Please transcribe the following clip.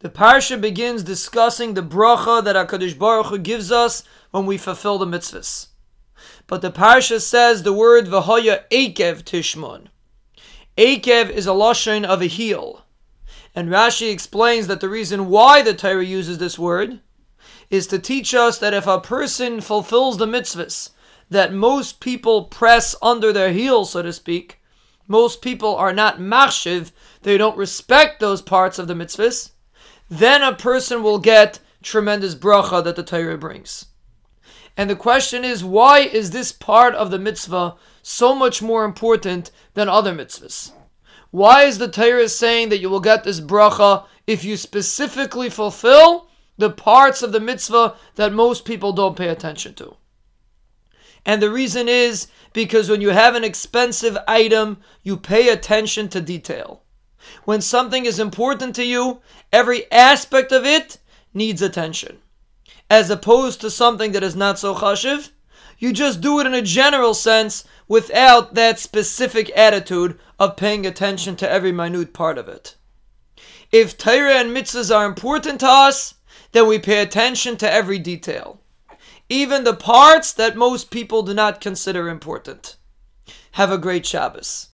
The parsha begins discussing the bracha that HaKadosh Baruch Hu gives us when we fulfill the mitzvahs. But the parsha says the word v'hoya ekev tishmon. Ekev is a lashon of a heel. And Rashi explains that the reason why the Torah uses this word is to teach us that if a person fulfills the mitzvahs that most people press under their heel, so to speak, most people are not machshiv, they don't respect those parts of the mitzvahs, then a person will get tremendous bracha that the Torah brings. And the question is, why is this part of the mitzvah so much more important than other mitzvahs? Why is the Torah saying that you will get this bracha if you specifically fulfill the parts of the mitzvah that most people don't pay attention to? And the reason is because when you have an expensive item, you pay attention to detail. When something is important to you, every aspect of it needs attention. As opposed to something that is not so chashiv, you just do it in a general sense without that specific attitude of paying attention to every minute part of it. If Torah and mitzvahs are important to us, then we pay attention to every detail, even the parts that most people do not consider important. Have a great Shabbos.